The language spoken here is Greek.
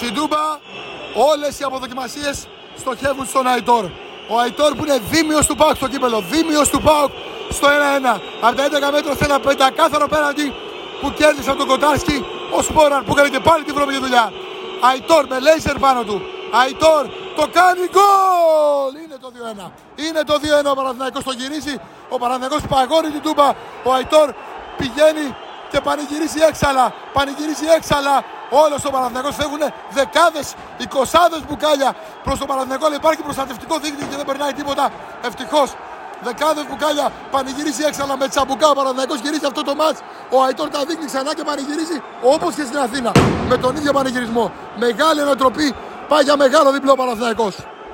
Στην Τούμπα όλες οι αποδοκιμασίες στοχεύουν στον Αϊτόρ. Ο Αϊτόρ που είναι δίμιος του Πάουκ στο κύπελο, δίμιος του Πάουκ στο 1-1. Από τα 11 μέτρα σε ένα πεντακάθαρο πέναντι που κέρδισε από τον Κοτάρσκι ο Σπόραν που έκανε και πάλι τη βρώμικη δουλειά. Αϊτόρ με λέισερ πάνω του. Αϊτόρ το κάνει γκολ! Είναι το 2-1. Είναι το 2-1 ο Παναθηναϊκός το γυρίζει. Ο Παναθηναϊκός παγώνει την Τούμπα. Ο Αϊτόρ πηγαίνει και πανηγυρίζει έξαλα. Πανηγυρίζει έξαλα. Όλος στο Παναθηναϊκός φεύγουν δεκάδες, εικοσάδες μπουκάλια προς το Παναθηναϊκό. Αλλά υπάρχει προστατευτικό δείκτη και δεν περνάει τίποτα. Ευτυχώς. Δεκάδες μπουκάλια πανηγυρίζει έξαλα με τσαμπουκά. Ο Παναθηναϊκός γυρίζει αυτό το μάτς. Ο Αϊτόρ τα δείχνει ξανά και πανηγυρίζει όπως και στην Αθήνα. Με τον ίδιο πανηγυρισμό. Μεγάλη ανατροπή. Πάει για μεγάλο διπλό ο Παναθηναϊκός.